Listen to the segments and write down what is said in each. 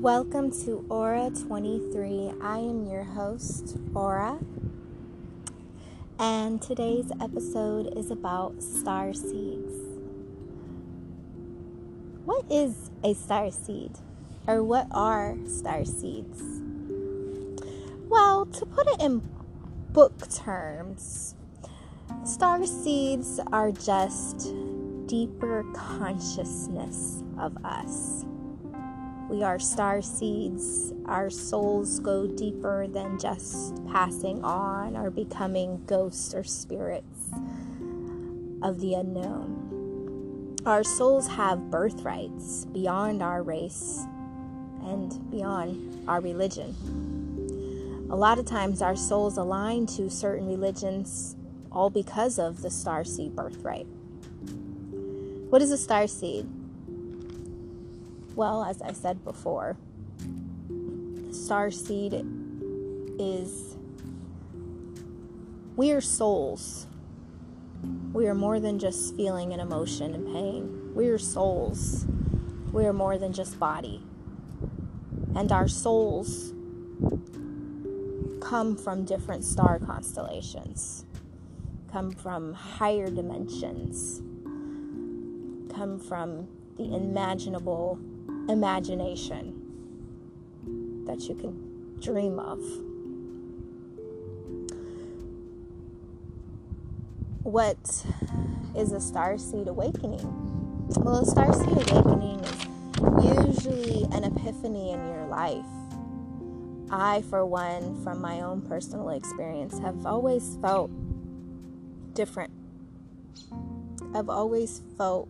Welcome to Aura 23. I am your host, Aura. And today's episode is about star seeds. What is a star seed? Or what are star seeds? Well, to put it in book terms, star seeds are just deeper consciousness of us. We are star seeds. Our souls go deeper than just passing on or becoming ghosts or spirits of the unknown. Our souls have birthrights beyond our race and beyond our religion. A lot of times, our souls align to certain religions all because of the star seed birthright. What is a star seed? Well, as I said before, star seed is we are souls. We are more than just feeling an emotion and pain. We are souls. We are more than just body. And our souls come from different star constellations, come from higher dimensions, come from the imaginable imagination that you can dream of. What is a star seed awakening? Well, a star seed awakening is usually an epiphany in your life. I, for one, from my own personal experience, have always felt different. I've always felt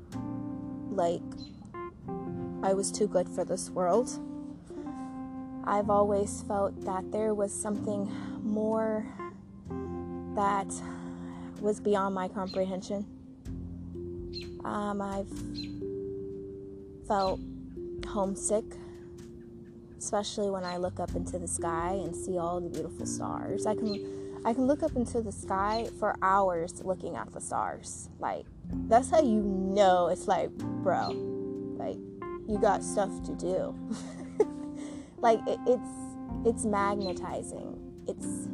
like I was too good for this world. I've always felt that there was something more that was beyond my comprehension. Um, I've felt homesick, especially when I look up into the sky and see all the beautiful stars. I can I can look up into the sky for hours looking at the stars. Like that's how you know it's like, bro, like you got stuff to do. like it, it's it's magnetizing. It's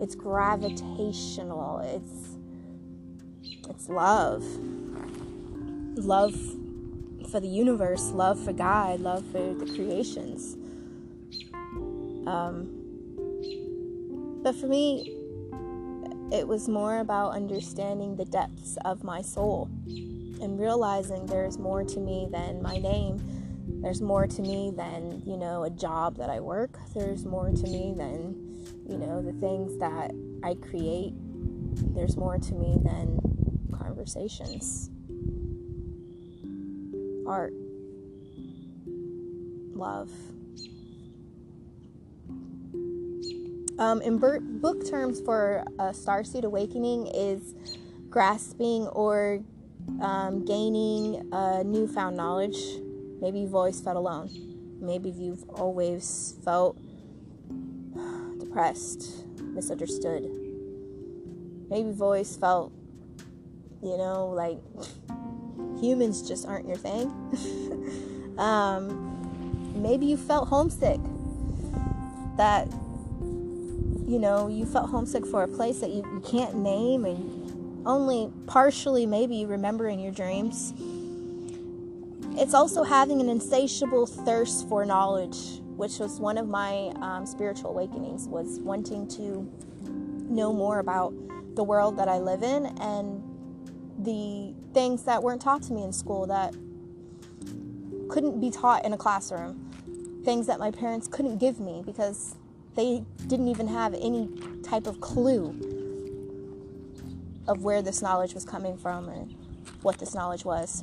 it's gravitational. It's it's love. Love for the universe, love for God, love for the creations. Um, but for me, it was more about understanding the depths of my soul and realizing there's more to me than my name. There's more to me than, you know, a job that I work. There's more to me than, you know, the things that I create. There's more to me than conversations, art, love. Um, in book terms for a starseed awakening is grasping or um, gaining a newfound knowledge. Maybe you've always felt alone. Maybe you've always felt depressed, misunderstood. Maybe you've always felt, you know, like humans just aren't your thing. um, maybe you felt homesick. That, you know, you felt homesick for a place that you, you can't name and only partially maybe remembering your dreams. It's also having an insatiable thirst for knowledge, which was one of my um, spiritual awakenings, was wanting to know more about the world that I live in and the things that weren't taught to me in school that couldn't be taught in a classroom. Things that my parents couldn't give me because they didn't even have any type of clue of where this knowledge was coming from and what this knowledge was.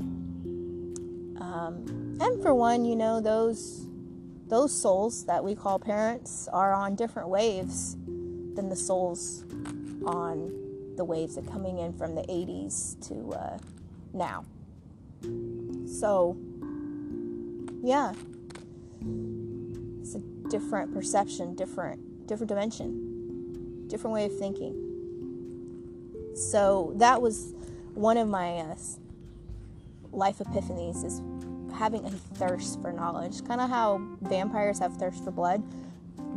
Um, and for one, you know, those those souls that we call parents are on different waves than the souls on the waves that coming in from the 80s to uh, now. So, yeah, it's a different perception, different different dimension, different way of thinking. So that was one of my uh, life epiphanies is having a thirst for knowledge. Kind of how vampires have thirst for blood.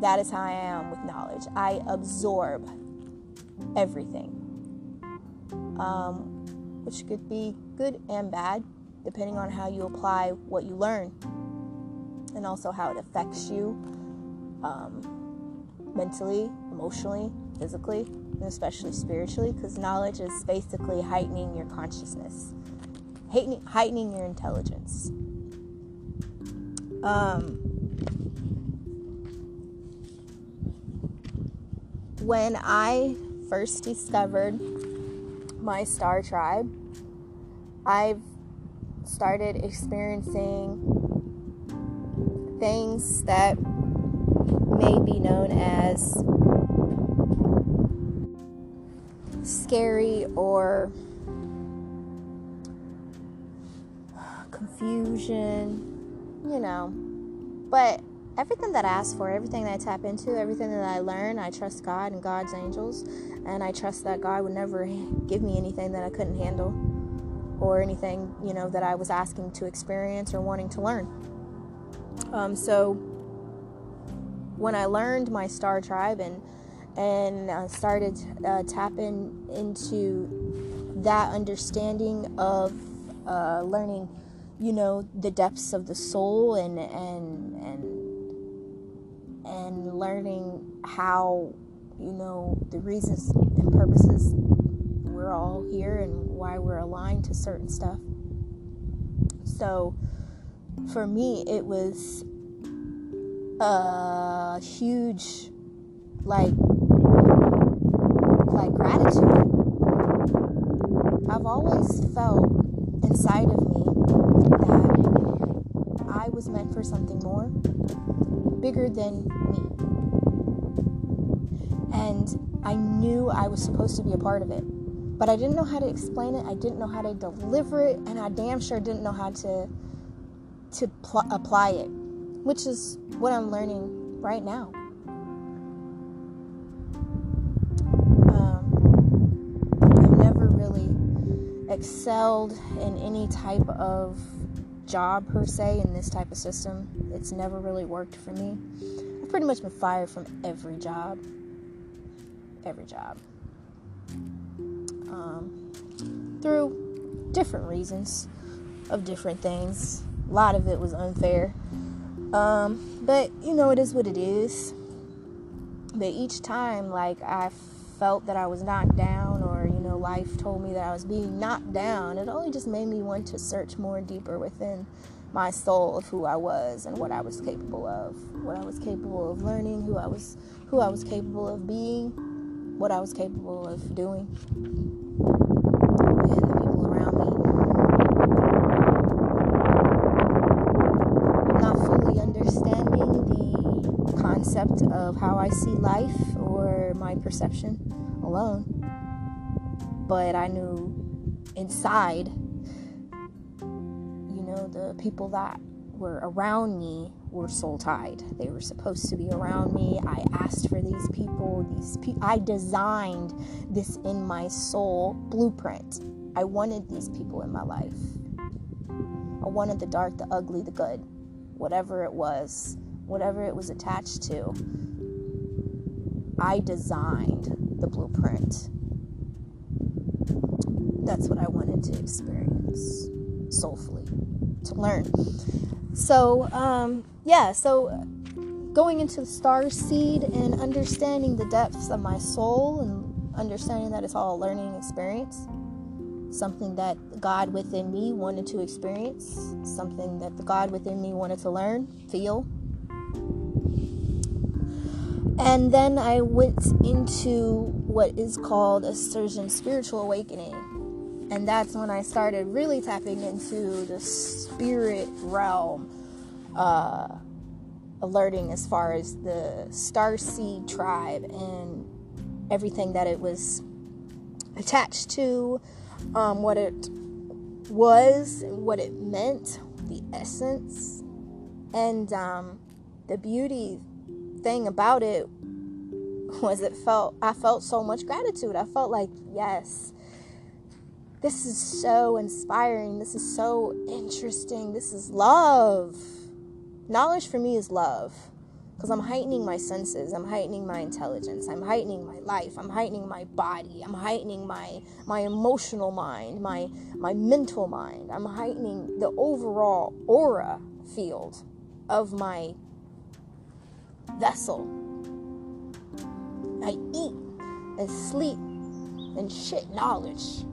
That is how I am with knowledge. I absorb everything, um, which could be good and bad, depending on how you apply what you learn and also how it affects you um, mentally, emotionally, physically, and especially spiritually, because knowledge is basically heightening your consciousness, heightening, your intelligence. Um, when I first discovered my star tribe, I've started experiencing things that may be known as scary or confusion, you know. But everything that I ask for, everything that I tap into, everything that I learn, I trust God and God's angels. And I trust that God would never give me anything that I couldn't handle or anything, you know, that I was asking to experience or wanting to learn. Um, so when I learned my star tribe and and uh, started uh, tapping into that understanding of uh, learning, you know, the depths of the soul and and and and learning how, you know, the reasons and purposes we're all here and why we're aligned to certain stuff. So, for me, it was a huge, like, like gratitude. I've always felt inside of me that I was meant for something more, bigger than me. And I knew I was supposed to be a part of it. But I didn't know how to explain it, I didn't know how to deliver it, and I damn sure didn't know how to to pl- apply it, which is what I'm learning right now. Excelled in any type of job per se in this type of system. It's never really worked for me. I've pretty much been fired from every job. Every job. Um, through different reasons of different things. A lot of it was unfair. Um, but you know, it is what it is. But each time, like, I felt that I was knocked down, or life told me that I was being knocked down, it only just made me want to search more deeper within my soul of who I was and what I was capable of, what I was capable of learning, who I was, who I was capable of being, what I was capable of doing, and the people around me. Not fully understanding the concept of how I see life or my perception alone, but I knew inside, you know, the people that were around me were soul tied. They were supposed to be around me. I asked for these people. These pe- I designed this in my soul blueprint. I wanted these people in my life. I wanted the dark, the ugly, the good, whatever it was, whatever it was attached to. I designed the blueprint. That's what I wanted to experience soulfully, to learn. So, um, yeah, so going into the star seed and understanding the depths of my soul and understanding that it's all a learning experience, something that God within me wanted to experience, something that the God within me wanted to learn, feel. And then I went into what is called ascension spiritual awakening. And that's when I started really tapping into the spirit realm, uh, alerting as far as the star seed tribe and everything that it was attached to, um, what it was, what it meant, the essence, and um, the beauty thing about it was it felt I felt so much gratitude. I felt like yes, this is so inspiring. This is so interesting. This is love. Knowledge for me is love because I'm heightening my senses, I'm heightening my intelligence, I'm heightening my life, I'm heightening my body, I'm heightening my my emotional mind, my my mental mind. I'm heightening the overall aura field of my vessel. I eat and sleep and shit knowledge.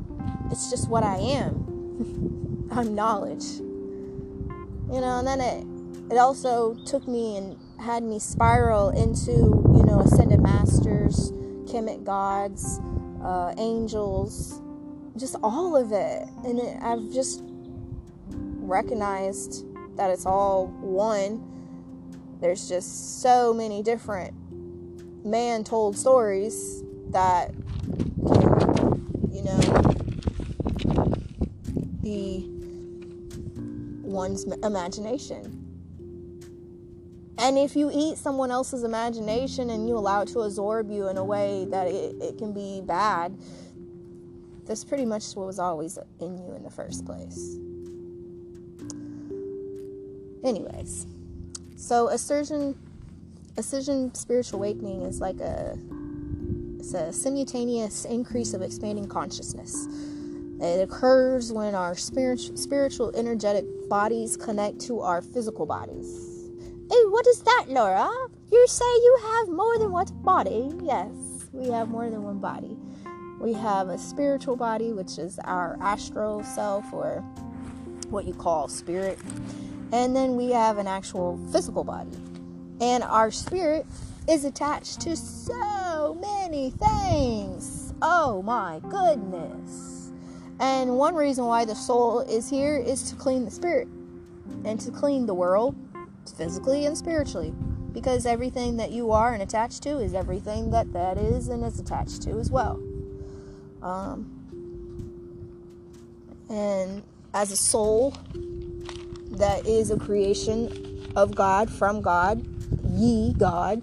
It's just what I am. I'm knowledge. You know, and then it it also took me and had me spiral into, you know, ascended masters, Kemet gods, uh, angels, just all of it. And it, I've just recognized that it's all one. There's just so many different man told stories that can, you know, one's imagination. And if you eat someone else's imagination and you allow it to absorb you in a way that it, it can be bad, that's pretty much what was always in you in the first place. Anyways, so ascension, ascension spiritual awakening is like a it's a simultaneous increase of expanding consciousness. It occurs when our spiritual, spiritual energetic bodies connect to our physical bodies Hey, what is that, Laura? You say you have more than one body? Yes, we have more than one body. We have a spiritual body, which is our astral self, or what you call spirit. And then we have an actual physical body. And our spirit is attached to so many things. Oh my goodness. And one reason why the soul is here is to clean the spirit and to clean the world physically and spiritually because everything that you are and attached to is everything that that is and is attached to as well. Um, and as a soul that is a creation of god from god ye god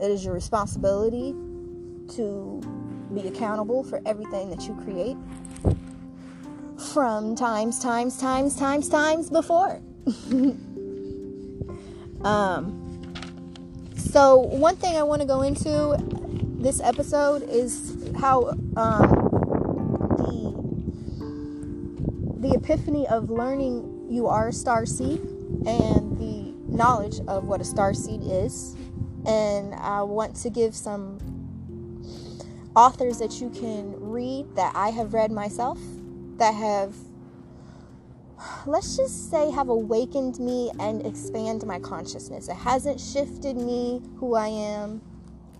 it is your responsibility to be accountable for everything that you create from times times times times times before Um, so, one thing I want to go into this episode is how um, the the epiphany of learning you are a star seed and the knowledge of what a star seed is. And I want to give some authors that you can read that I have read myself that have let's just say, have awakened me and expand my consciousness. It hasn't shifted me who I am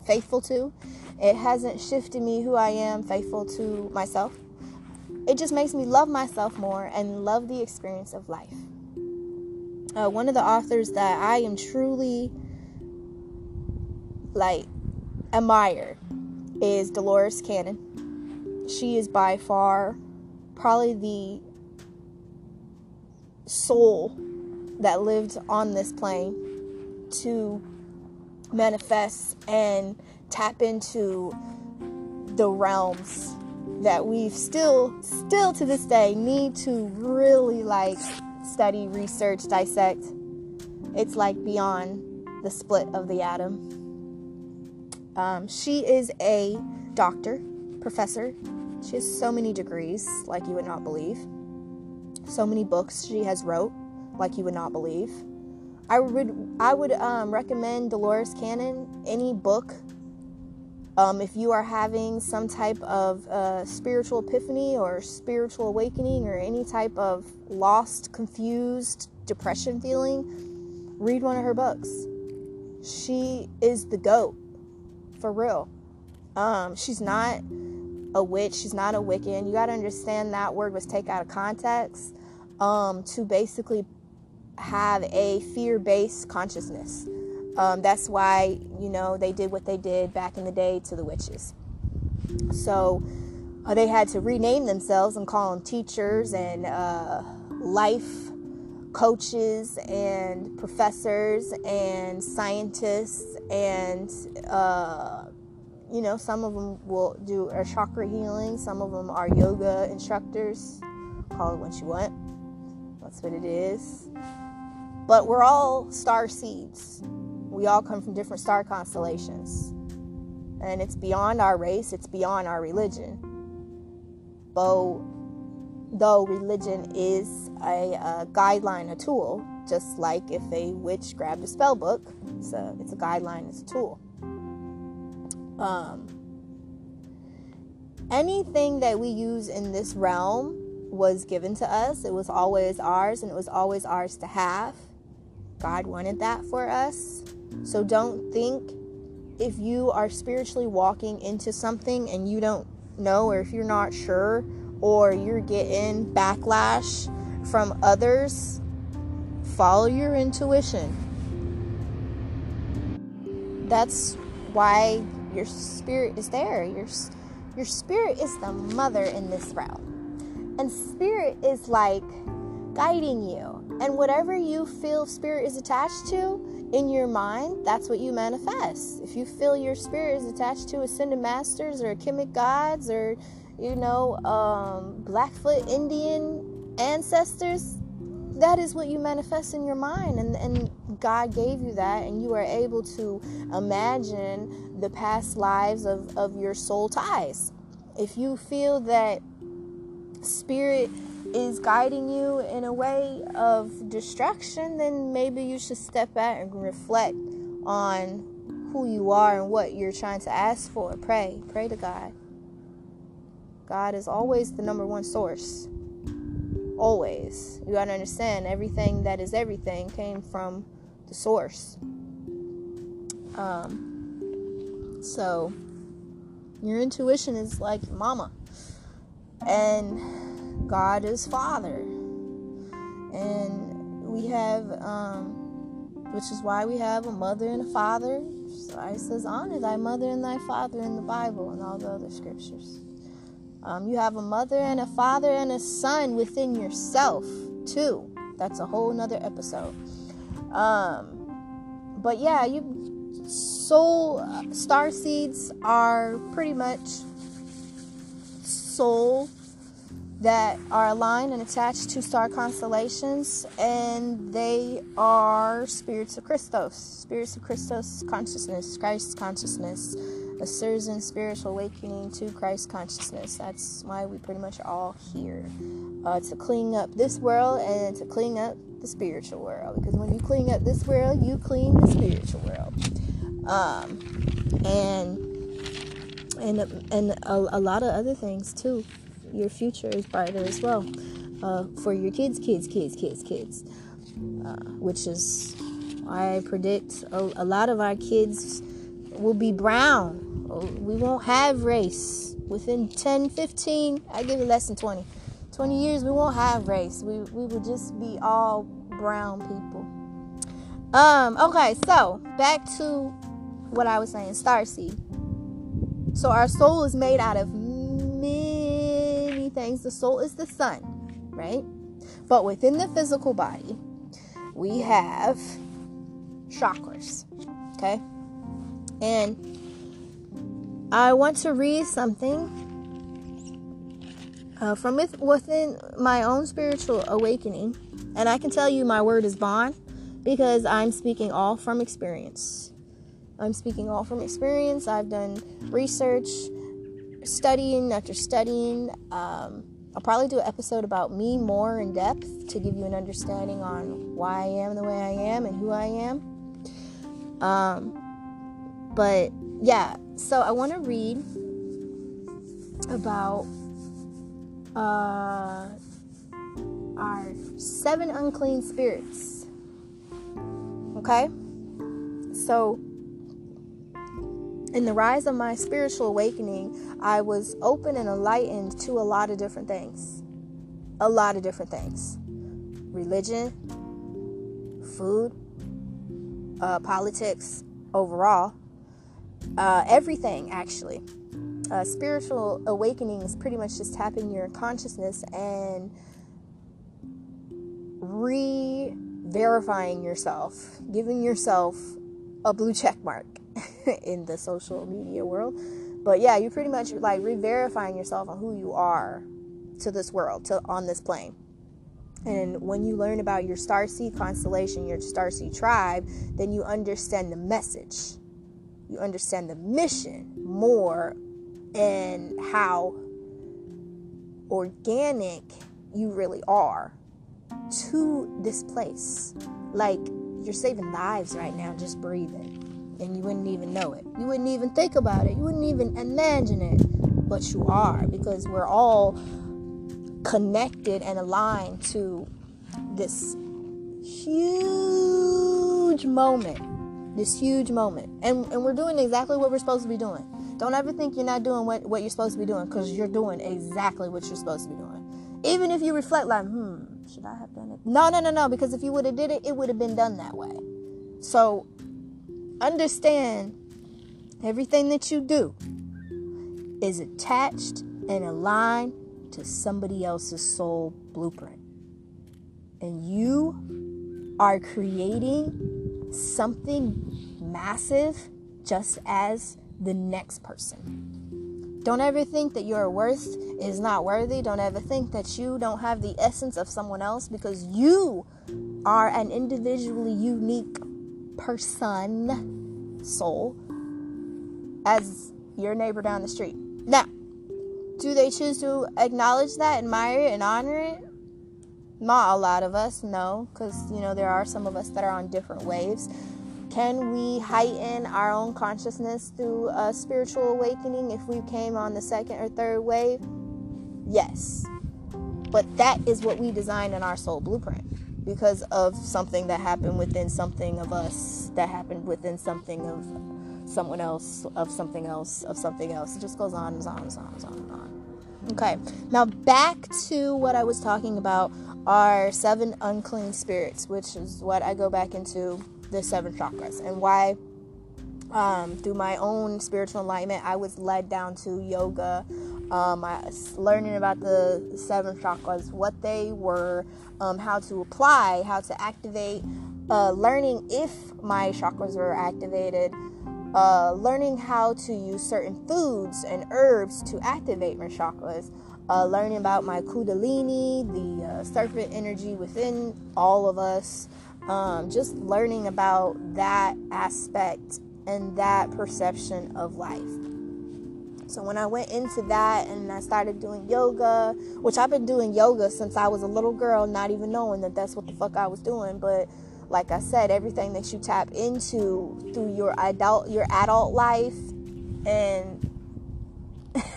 faithful to, it hasn't shifted me who I am faithful to myself. It just makes me love myself more and love the experience of life. Uh, one of the authors that I am truly like admire is Dolores Cannon. She is by far probably the soul that lived on this plane to manifest and tap into the realms that we've still still to this day need to really like study research dissect it's like beyond the split of the atom um, she is a doctor professor she has so many degrees like you would not believe so many books she has wrote, like you would not believe. I would I would um, recommend Dolores Cannon any book. Um, if you are having some type of uh, spiritual epiphany or spiritual awakening or any type of lost, confused, depression feeling, read one of her books. She is the goat, for real. Um, she's not a witch. She's not a Wiccan. You got to understand that word was taken out of context um, to basically have a fear based consciousness. Um, that's why, you know, they did what they did back in the day to the witches. So uh, they had to rename themselves and call them teachers and uh, life coaches and professors and scientists and uh, you know, some of them will do a chakra healing. Some of them are yoga instructors. Call it what you want. That's what it is. But we're all star seeds. We all come from different star constellations. And it's beyond our race, it's beyond our religion. Though, though religion is a, a guideline, a tool, just like if a witch grabbed a spell book, it's a, it's a guideline, it's a tool. Um, anything that we use in this realm was given to us. It was always ours, and it was always ours to have. God wanted that for us. So don't think if you are spiritually walking into something and you don't know, or if you're not sure, or you're getting backlash from others, follow your intuition. That's why your spirit is there. Your your spirit is the mother in this realm. And spirit is like guiding you. And whatever you feel spirit is attached to in your mind, that's what you manifest. If you feel your spirit is attached to ascended masters or Kemet gods or you know, um, Blackfoot Indian ancestors, that is what you manifest in your mind. And, and god gave you that and you are able to imagine the past lives of, of your soul ties. If you feel that spirit is guiding you in a way of destruction then maybe you should step back and reflect on who you are and what you're trying to ask for. Pray. Pray to god god is always the number one source always. You gotta understand everything that is everything came from the source. Um, so your intuition is like mama, and God is father, and we have, um, which is why we have a mother and a father. So it says, "Honor thy mother and thy father" in the Bible and all the other scriptures. Um, you have a mother and a father and a son within yourself, too. That's a whole nother episode. Um, but yeah, you soul uh, star seeds are pretty much soul that are aligned and attached to star constellations, and they are spirits of Christos, spirits of Christos consciousness, Christ consciousness a certain spiritual awakening to Christ consciousness. That's why we pretty much all here uh, to clean up this world and to clean up the spiritual world. Because when you clean up this world, you clean the spiritual world. Um, and and and a, a lot of other things too. Your future is brighter as well uh, for your kids, kids, kids, kids, kids. Uh, which is I predict a, a lot of our kids will be brown. We won't have race. Within 10 15 i give it less than 20 20 years we won't have race. We, we will just be all brown people. Um okay so back to what i was saying star seed. So our soul is made out of many things. The soul is the sun right? But within the physical body we have chakras okay and I want to read something uh, from within my own spiritual awakening, and I can tell you my word is bond because I'm speaking all from experience. I'm speaking all from experience. I've done research, studying after studying. Um, I'll probably do an episode about me more in depth to give you an understanding on why I am the way I am and who I am. Um, but yeah, so I want to read about uh, our seven unclean spirits. Okay? So, in the rise of my spiritual awakening, I was open and enlightened to a lot of different things. A lot of different things religion, food, uh, politics overall, uh, everything actually. Uh, spiritual awakening is pretty much just tapping your consciousness and re verifying yourself, giving yourself a blue check mark in the social media world. But yeah, you're pretty much like re-verifying yourself on who you are to this world, to on this plane. And when you learn about your star seed constellation, your star seed tribe, then you understand the message. You understand the mission more and how organic you really are to this place. Like you're saving lives right now just breathing. And you wouldn't even know it. You wouldn't even think about it. You wouldn't even imagine it. But you are because we're all connected and aligned to this huge moment. This huge moment. And, and we're doing exactly what we're supposed to be doing. Don't ever think you're not doing what, what you're supposed to be doing because you're doing exactly what you're supposed to be doing. Even if you reflect, like, hmm, should I have done it? No, no, no, no, because if you would have did it, it would have been done that way. So understand everything that you do is attached and aligned to somebody else's soul blueprint. And you are creating something massive just as the next person. Don't ever think that your worth is not worthy. Don't ever think that you don't have the essence of someone else because you are an individually unique person, soul, as your neighbor down the street. Now, do they choose to acknowledge that, admire it, and honor it? Not a lot of us, no, because you know there are some of us that are on different waves. Can we heighten our own consciousness through a spiritual awakening if we came on the second or third wave? Yes. But that is what we designed in our soul blueprint because of something that happened within something of us, that happened within something of someone else, of something else, of something else. It just goes on and on and on and on and on. Okay, now back to what I was talking about are seven unclean spirits, which is what I go back into the seven chakras. And why? Um, through my own spiritual enlightenment i was led down to yoga. Um, I, learning about the seven chakras what they were um, how to apply how to activate uh, learning if my chakras were activated uh, learning how to use certain foods and herbs to activate my chakras uh, learning about my kundalini the uh, serpent energy within all of us um, just learning about that aspect and that perception of life. So when I went into that and I started doing yoga, which I've been doing yoga since I was a little girl, not even knowing that that's what the fuck I was doing, but like I said, everything that you tap into through your adult your adult life and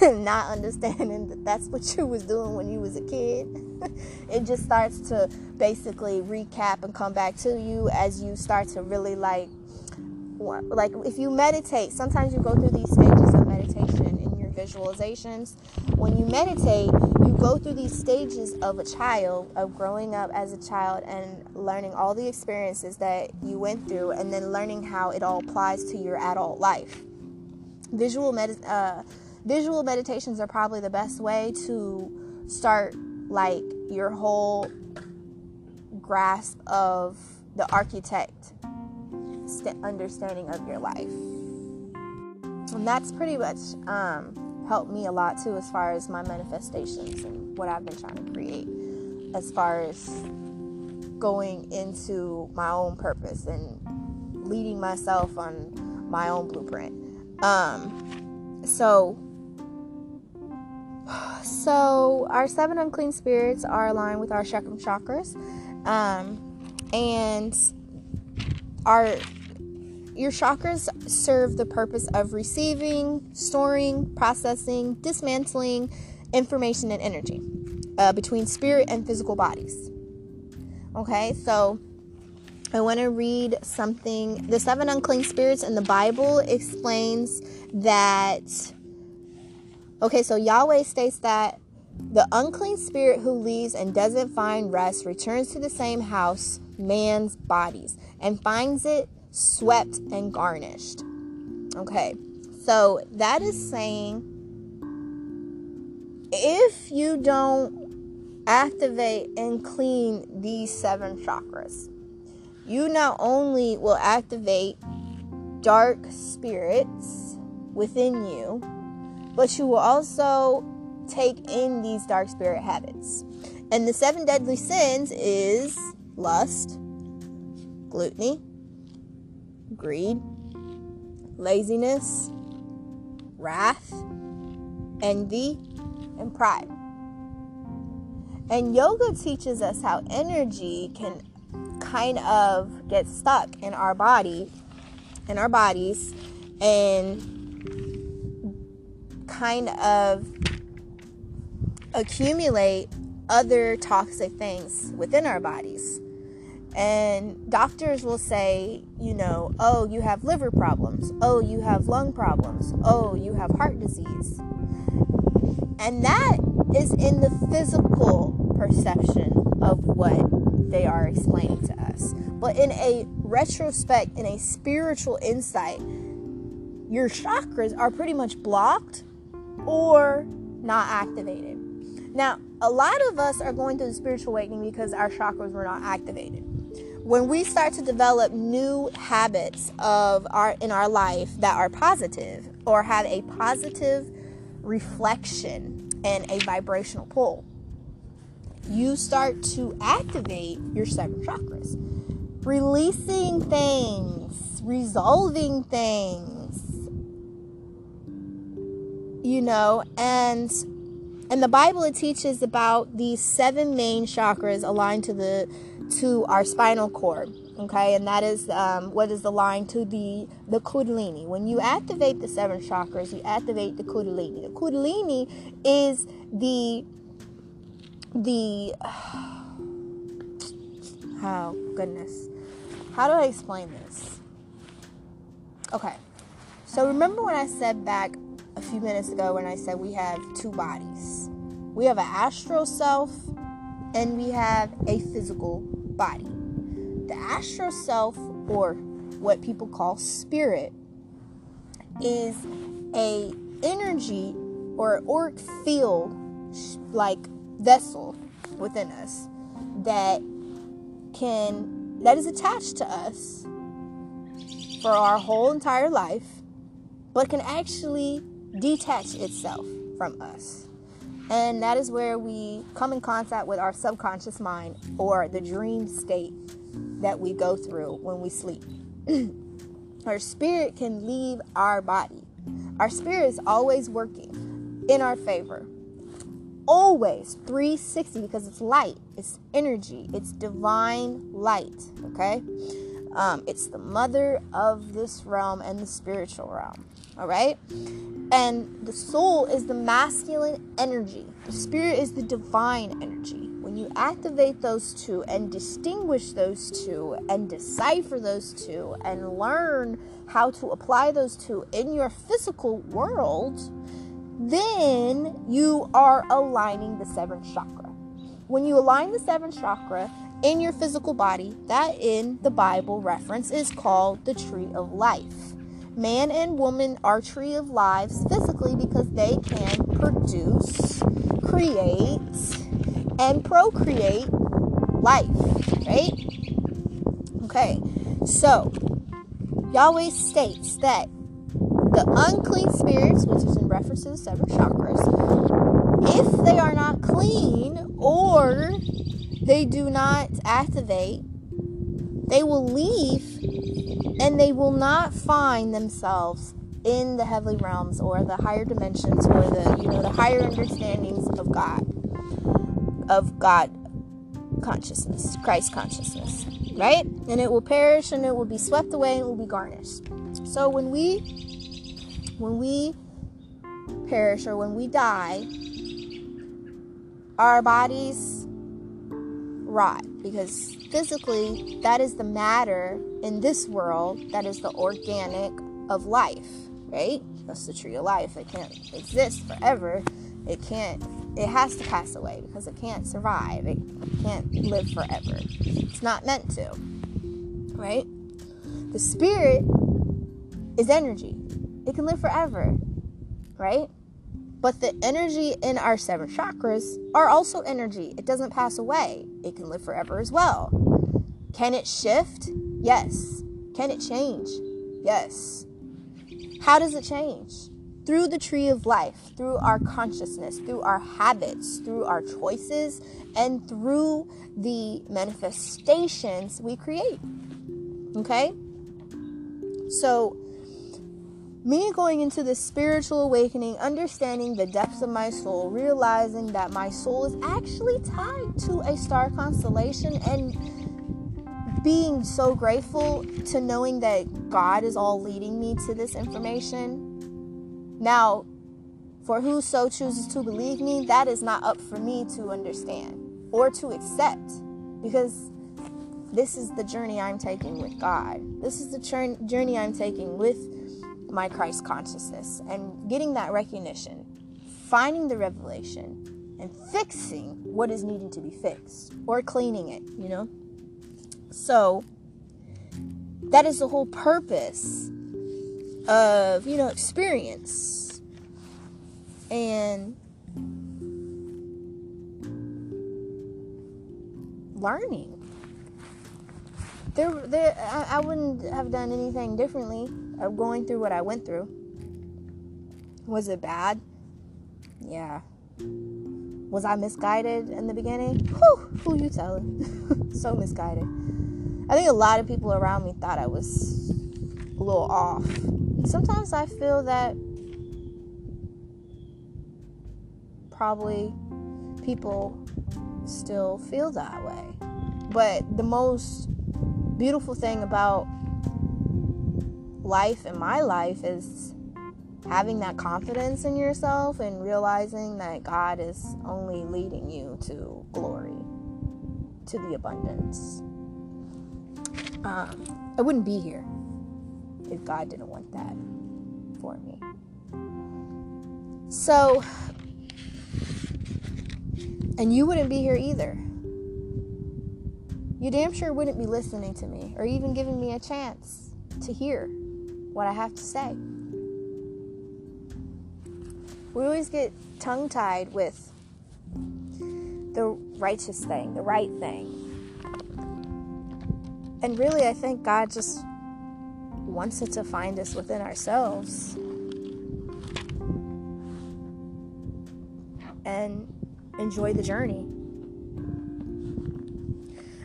not understanding that that's what you was doing when you was a kid. It just starts to basically recap and come back to you as you start to really like like if you meditate sometimes you go through these stages of meditation visualizations. When you meditate you go through these stages of a child of growing up as a child and learning all the experiences that you went through and then learning how it all applies to your adult life. Visual med- uh, visual meditations are probably the best way to start like your whole grasp of the architect st- understanding of your life. And that's pretty much um, helped me a lot too as far as my manifestations and what i've been trying to create as far as going into my own purpose and leading myself on my own blueprint um, so so, our seven unclean spirits are aligned with our chakram chakras. Um, and our your chakras serve the purpose of receiving, storing, processing, dismantling information and energy uh, between spirit and physical bodies. Okay, so I want to read something. The seven unclean spirits in the Bible explains that Okay, so Yahweh states that the unclean spirit who leaves and doesn't find rest returns to the same house, man's bodies, and finds it swept and garnished. Okay, so that is saying if you don't activate and clean these seven chakras, you not only will activate dark spirits within you but you will also take in these dark spirit habits. And the seven deadly sins is lust, gluttony, greed, laziness, wrath, envy, and pride. And yoga teaches us how energy can kind of get stuck in our body, in our bodies, and kind of accumulate other toxic things within our bodies. And doctors will say, you know, oh, you have liver problems. Oh, you have lung problems. Oh, you have heart disease. And that is in the physical perception of what they are explaining to us. But in a retrospect, in a spiritual insight, your chakras are pretty much blocked or not activated. Now, a lot of us are going through the spiritual awakening because our chakras were not activated. When we start to develop new habits of our in our life that are positive or have a positive reflection and a vibrational pull, you start to activate your seven chakras, releasing things, resolving things, you know, and in the Bible it teaches about these seven main chakras aligned to the to our spinal cord okay? And that is um, what is the line to the the kundalini. When you activate the seven chakras you activate the kundalini. The kundalini is the the oh goodness. How do i explain this? Okay. So remember when i said back a few minutes ago when i said we have two bodies? We have an astral self and we have a physical body. The astral self or what people call spirit is a energy or auric field like vessel within us that can that is attached to us for our whole entire life but can actually detach itself from us and that is where we come in contact with our subconscious mind or the dream state that we go through when we sleep. our spirit can leave our body. Our spirit is always working in our favor. Always 360 because it's light, it's energy, it's divine light. Okay? Um, it's the mother of this realm and the spiritual realm. All right? And the soul is the masculine energy, the spirit is the divine energy when you activate those two and distinguish those two and decipher those two and learn how to apply those two in your physical world, then you are aligning the seventh chakra. When you align the seventh chakra in your physical body, that in the Bible reference is called the tree of life. Man and woman are tree of lives physically because they can produce, create, and procreate life, right? Okay, so Yahweh states that the unclean spirits, which is in reference to the seven chakras, if they are not clean or they do not activate, they will leave and they will not find themselves in the heavenly realms or the higher dimensions or the you know the higher understandings of God of God consciousness, Christ consciousness, right? And it will perish and it will be swept away and it will be garnished. So when we when we perish or when we die, our bodies rot because physically that is the matter in this world that is the organic of life, right? That's the tree of life. It can't exist forever. It can't it has to pass away because it can't survive. It can't live forever. It's not meant to. Right? The spirit is energy. It can live forever. Right? But the energy in our seven chakras are also energy. It doesn't pass away. It can live forever as well. Can it shift? Yes. Can it change? Yes. How does it change? through the tree of life, through our consciousness, through our habits, through our choices, and through the manifestations we create. Okay? So, me going into this spiritual awakening, understanding the depths of my soul, realizing that my soul is actually tied to a star constellation, and being so grateful to knowing that God is all leading me to this information. Now, for whoso chooses to believe me, that is not up for me to understand or to accept because this is the journey I'm taking with God. This is the journey I'm taking with my Christ consciousness and getting that recognition, finding the revelation, and fixing what is needing to be fixed or cleaning it, you know? So, that is the whole purpose of, you know, experience. And learning. There, there, I, I wouldn't have done anything differently of going through what I went through. Was it bad? Yeah. Was I misguided in the beginning? Whew, who you telling? so misguided. I think a lot of people around me thought I was a little off. Sometimes I feel that probably people still feel that way. But the most beautiful thing about life in my life is having that confidence in yourself and realizing that God is only leading you to glory, to the abundance. Um, I wouldn't be here if God didn't want that for me. So, and you wouldn't be here either. You damn sure wouldn't be listening to me or even giving me a chance to hear what I have to say. We always get tongue tied with the righteous thing, the right thing. And really, I think God just wants it to find us within ourselves. And enjoy the journey.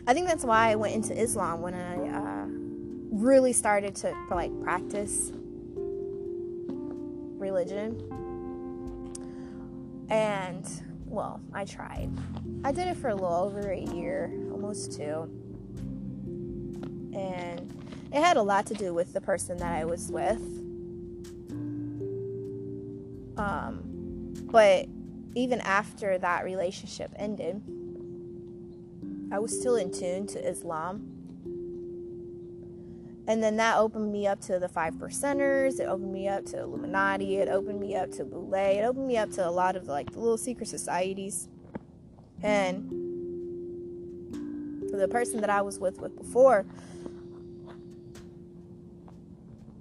I think that's why I went into Islam when I really started to like practice religion. And well, I tried. I did it for a little over a year, almost two. And it had a lot to do with the person that I was with. Um, but even after that relationship ended, I was still in tune to Islam. And then that opened me up to the five percenters. It opened me up to Illuminati. It opened me up to Boule. It opened me up to a lot of like the little secret societies. And the person that I was with with before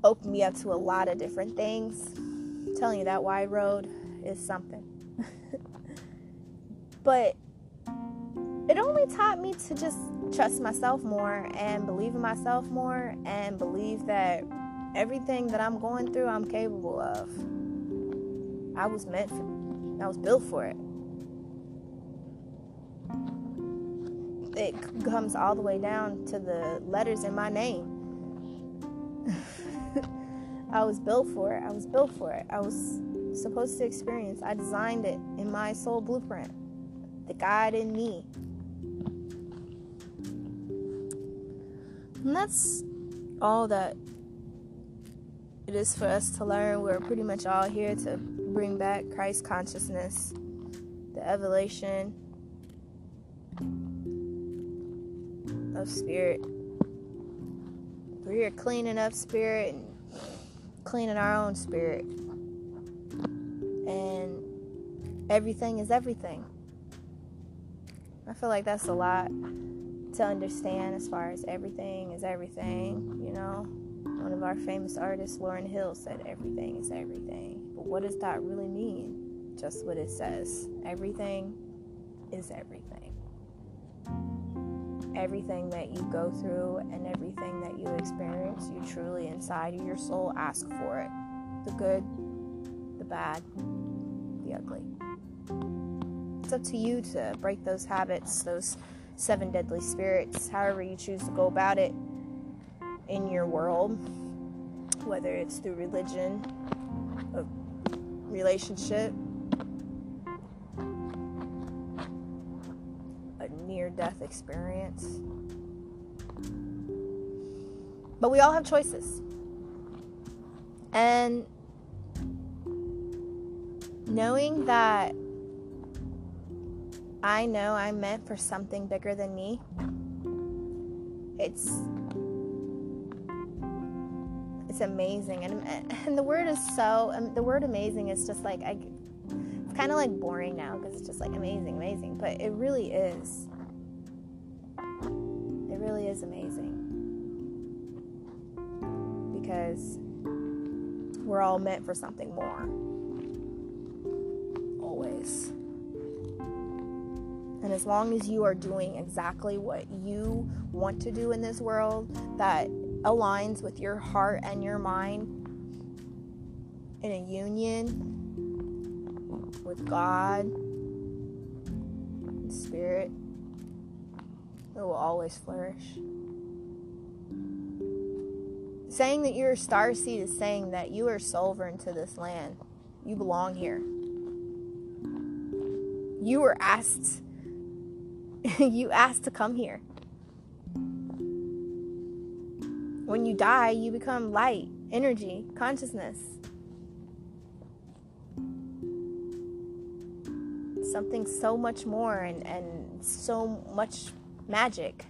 opened me up to a lot of different things. I'm telling you that wide road is something. but it only taught me to just trust myself more and believe in myself more and believe that everything that I'm going through, I'm capable of. I was meant for, I was built for it. It comes all the way down to the letters in my name. I was built for it. I was built for it. I was supposed to experience. I designed it in my soul blueprint. The God in me And that's all that it is for us to learn. We're pretty much all here to bring back Christ consciousness, the evolution of spirit. We're here cleaning up spirit and cleaning our own spirit. And everything is everything. I feel like that's a lot to understand as far as everything is everything, you know. One of our famous artists, Lauryn Hill, said everything is everything. But what does that really mean? Just what it says. Everything is everything. Everything that you go through and everything that you experience, you truly inside of your soul ask for it. The good the bad, the ugly. It's up to you to break those habits, those seven deadly spirits, however you choose to go about it in your world, whether it's through religion, a relationship, a near death experience. But we all have choices. And knowing that I know I'm meant for something bigger than me, it's it's amazing. And and the word is so um, the word amazing is just like I it's kind of like boring now because it's just like amazing amazing. But it really is. It really is amazing. Because we're all meant for something more. And as long as you are doing exactly what you want to do in this world that aligns with your heart and your mind in a union with God, and Spirit, it will always flourish. Saying that you're a star seed is saying that you are sovereign to this land. You belong here. You were asked you asked to come here. When you die, you become light, energy, consciousness. Something so much more and, and so much magic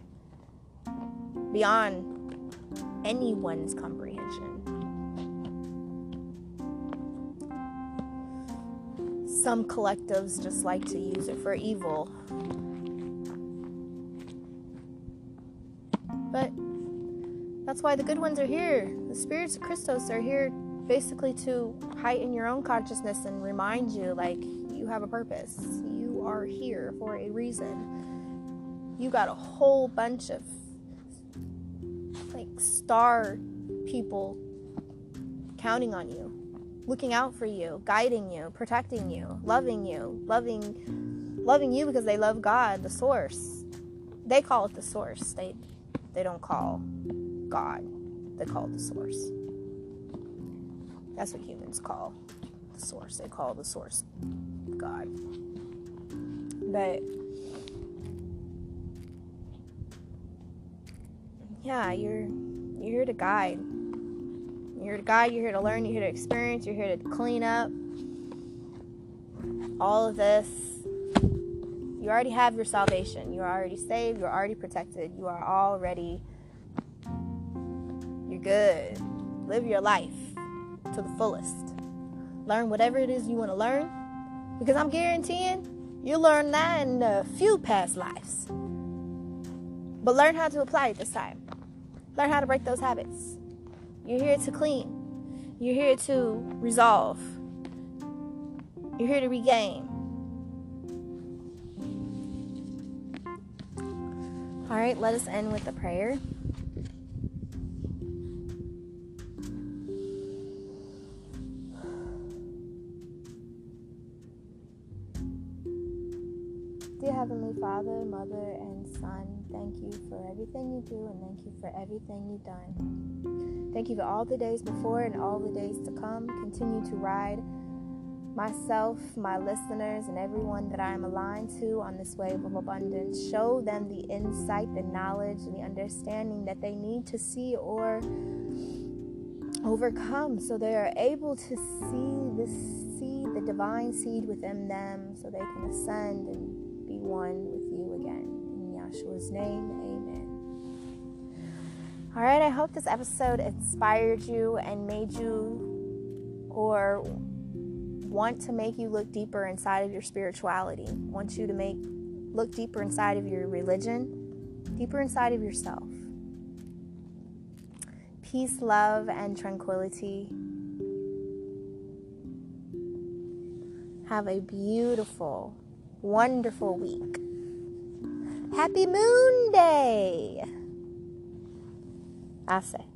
beyond anyone's comprehension. Some collectives just like to use it for evil. That's why the good ones are here. The spirits of Christos are here basically to heighten your own consciousness and remind you like you have a purpose. You are here for a reason. You got a whole bunch of like star people counting on you, looking out for you, guiding you, protecting you, loving you, loving loving you because they love God, the source. They call it the source. They they don't call God. They call it the source. That's what humans call the source. They call the source God. But yeah, you're you're here to guide. You're here to guide, you're here to learn, you're here to experience, you're here to clean up. All of this. You already have your salvation. You're already saved, you're already protected. You are already good. Live your life to the fullest. Learn whatever it is you want to learn because I'm guaranteeing you'll learn that in a few past lives. But learn how to apply it this time. Learn how to break those habits. You're here to clean. You're here to resolve. You're here to regain. All right, let us end with a prayer. Dear Heavenly Father, Mother, and Son, thank you for everything you do and thank you for everything you've done. Thank you for all the days before and all the days to come. Continue to ride myself, my listeners, and everyone that I am aligned to on this wave of abundance. Show them the insight, the knowledge, the understanding that they need to see or overcome so they are able to see this seed, the divine seed within them, so they can ascend and one with you again. In Yahshua's name, amen. All right, I hope this episode inspired you and made you or want to make you look deeper inside of your spirituality, want you to make look deeper inside of your religion, deeper inside of yourself. Peace, love, and tranquility. Have a beautiful wonderful week. Happy Moon Day! I say.